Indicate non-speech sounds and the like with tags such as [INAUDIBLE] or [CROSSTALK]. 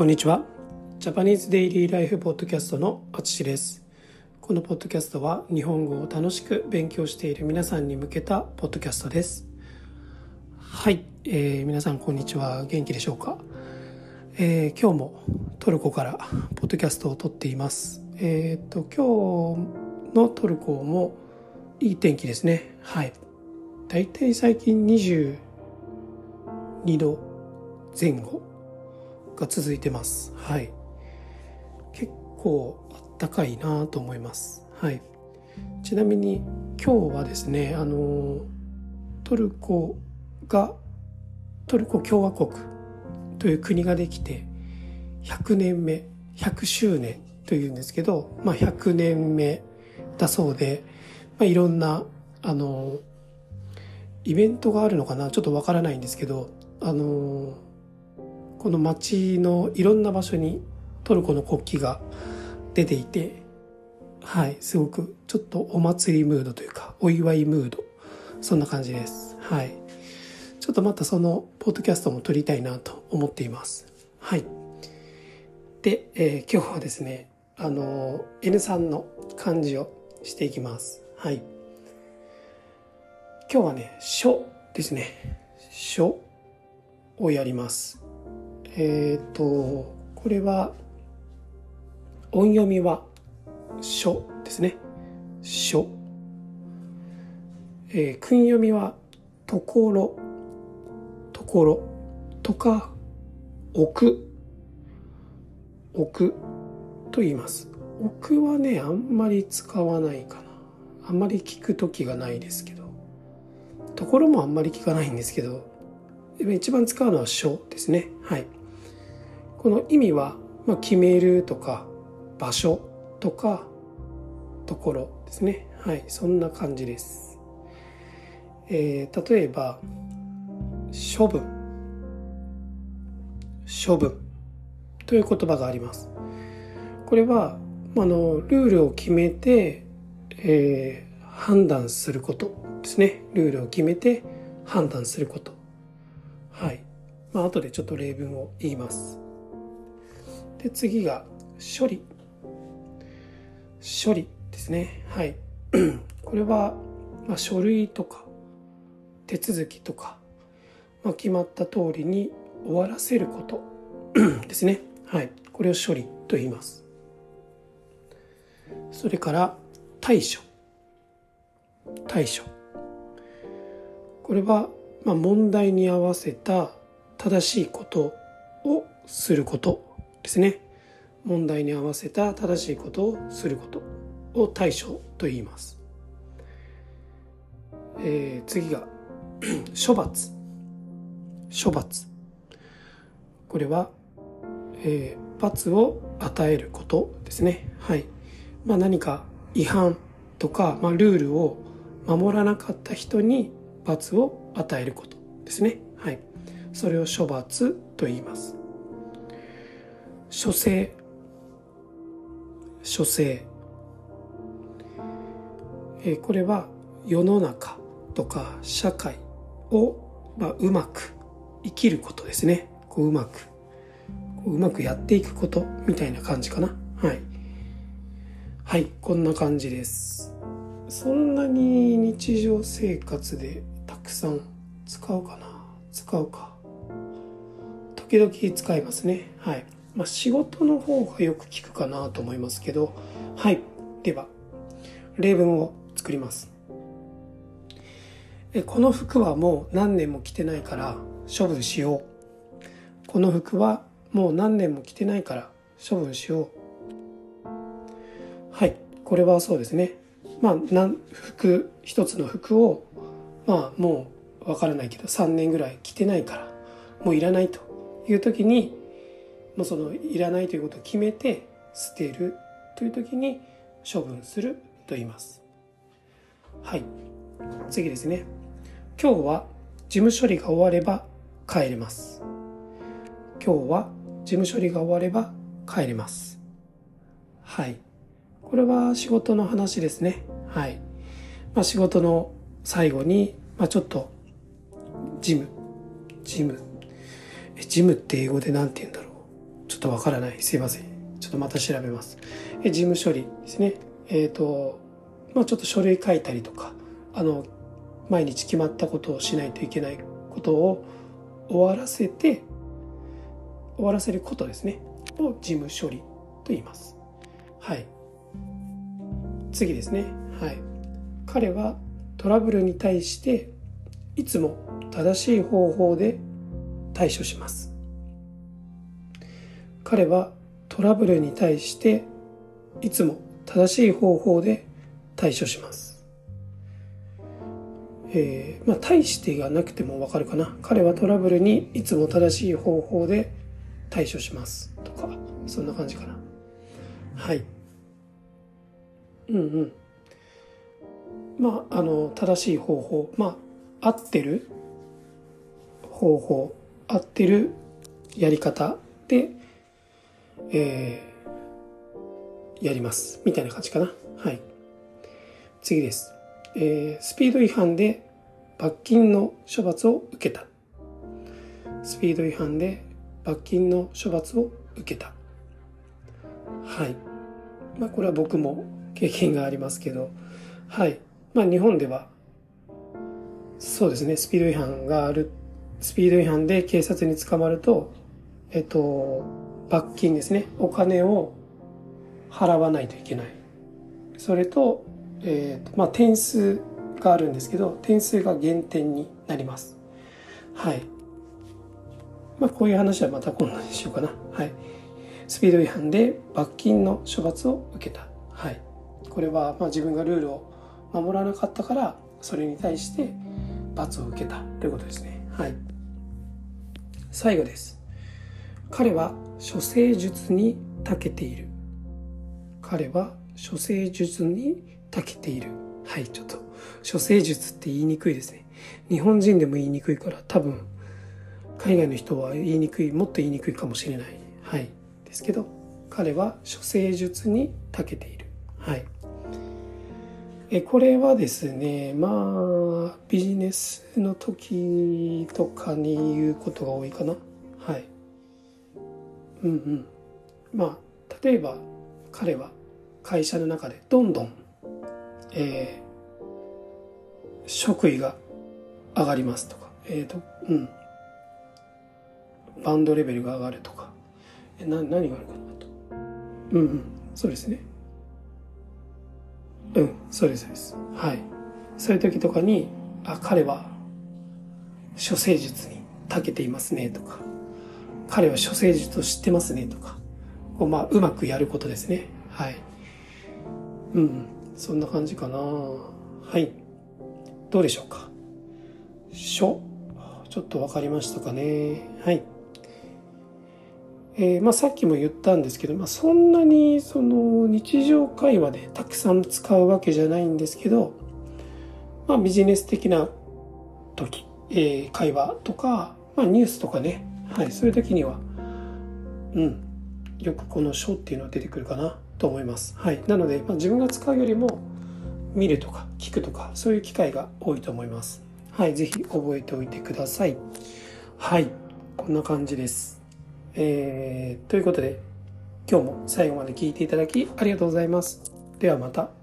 こんにちは。ジャパニーズデイリーライフポッドキャストのあつしです。このポッドキャストは日本語を楽しく勉強している皆さんに向けたポッドキャストです。はい、えー、皆さんこんにちは。元気でしょうか、えー、今日もトルコからポッドキャストを撮っています。えっ、と、今日のトルコもいい天気ですね。はい。だいたい最近22度前後が続いてます。はい。結構あったかいなと思います。はい。ちなみに今日はですね、あのトルコがトルコ共和国という国ができて100年目100周年というんですけど、まあ、100年目だそうで、まあ、いろんなあのイベントがあるのかなちょっとわからないんですけどあのこの街のいろんな場所にトルコの国旗が出ていて、はい、すごくちょっとお祭りムードというか、お祝いムード、そんな感じです。はい。ちょっとまたそのポッドキャストも撮りたいなと思っています。はい。で、えー、今日はですね、あの、N3 の漢字をしていきます。はい。今日はね、書ですね。書をやります。えっ、とこれは音読みは「書」ですね「書」えー、訓読みは「ところ」「ところ」とか「置く」「置く」と言います。置くはねあんまり使わないかな。あんまり聞く時がないですけど。ところもあんまり聞かないんですけど。一番使うのは「書」ですね。はい。この意味は、まあ、決めるとか場所とかところですね。はいそんな感じです、えー、例えば処分。処分。という言葉があります。これはあのルールを決めて、えー、判断することですね。ルールを決めて判断すること。はい。まあ後でちょっと例文を言います。で次が処理。処理ですね。はい。[CLEARS THROAT] これは、まあ、書類とか手続きとか、まあ、決まった通りに終わらせること [CLEARS THROAT] ですね。はい。これを処理と言います。それから対処。対処。これは、まあ、問題に合わせた正しいことをすること。ですね。問題に合わせた正しいことをすることを対処と言います、えー、次が [CLEARS THROAT] 処罰。処罰。これは、えー、罰を与えることですね。はい。まあ何か違反とか、まあ、ルールを守らなかった人に罰を与えることですね。はい。それを処罰と言います。書生。書生。えこれは世の中とか社会を、まあ、うまく生きることですね。こううまく。うまくやっていくことみたいな感じかな。はい。はいこんな感じです。そんなに日常生活でたくさん使うかな。使うか。時々使いますね。はい。まあ、仕事の方がよく聞くかなと思いますけど、はい。では、例文を作ります。この服はもう何年も着てないから処分しよう。この服はもう何年も着てないから処分しよう。はい。これはそうですね。まあ、服、一つの服を、まあ、もうわからないけど3年ぐらい着てないから、もういらないという時に、もうそのいらないということを決めて捨てるという時に処分すると言います。はい。次ですね。今日は事務処理が終われば帰れます。今日は事務処理が終われば帰れます。はい。これは仕事の話ですね。はい、まあ、仕事の最後に、まあ、ちょっと事務事務。事務って英語で何て言うんだっとわからない。すいません。ちょっとまた調べます。え事務処理ですね。えっ、ー、と、まあちょっと書類書いたりとか、あの、毎日決まったことをしないといけないことを終わらせて、終わらせることですね。を事務処理と言います。はい。次ですね。はい。彼はトラブルに対していつも正しい方法で対処します。彼はトラブルに対していつも正しい方法で対処します。えー、まあ、対してがなくてもわかるかな。彼はトラブルにいつも正しい方法で対処します。とか、そんな感じかな。はい。うんうん。まあ、あの、正しい方法。まあ、合ってる方法、合ってるやり方で、えー、やります。みたいな感じかな。はい。次です。えー、スピード違反で罰金の処罰を受けた。スピード違反で罰金の処罰を受けた。はい。まあこれは僕も経験がありますけど、はい。まあ日本では、そうですね、スピード違反がある、スピード違反で警察に捕まると、えっと、罰金ですね、お金を払わないといけない。それと、えー、まあ、点数があるんですけど、点数が減点になります。はい。まあ、こういう話はまた今度にしようかな。はい。スピード違反で罰金の処罰を受けた。はい。これは、まあ、自分がルールを守らなかったから、それに対して罰を受けたということですね。はい。最後です。彼は処世術に長けている。彼は処世術に長けている。はい、ちょっと、処世術って言いにくいですね。日本人でも言いにくいから、多分、海外の人は言いにくい、もっと言いにくいかもしれない。はい。ですけど、彼は処世術に長けている。はい。え、これはですね、まあ、ビジネスの時とかに言うことが多いかな。うんうん。まあ、例えば、彼は会社の中でどんどんえー、職位が上がりますとか、えっ、ー、と、うん。バンドレベルが上がるとか、えな何があるかなと。うんうん、そうですね。うん、そうです、そうです。はい。そういう時とかに、あ、彼は、処世術に長けていますね、とか、彼は処世術を知ってますね、とか、こうまあ、うまくやることですね。はい。うん、そんな感じかな。はい。どうでしょうか。書？ちょっと分かりましたかね。はい。えー、まあ、さっきも言ったんですけど、まあ、そんなにその日常会話でたくさん使うわけじゃないんですけど、まあ、ビジネス的な時、えー、会話とか、まあ、ニュースとかね、はい、そういう時には、うん、よくこの書っていうのは出てくるかな。と思います。はい、なので、まあ、自分が使うよりも見るとか聞くとかそういう機会が多いと思います。はい、ぜひ覚えておいてください。はい、こんな感じです。えー、ということで今日も最後まで聞いていただきありがとうございます。ではまた。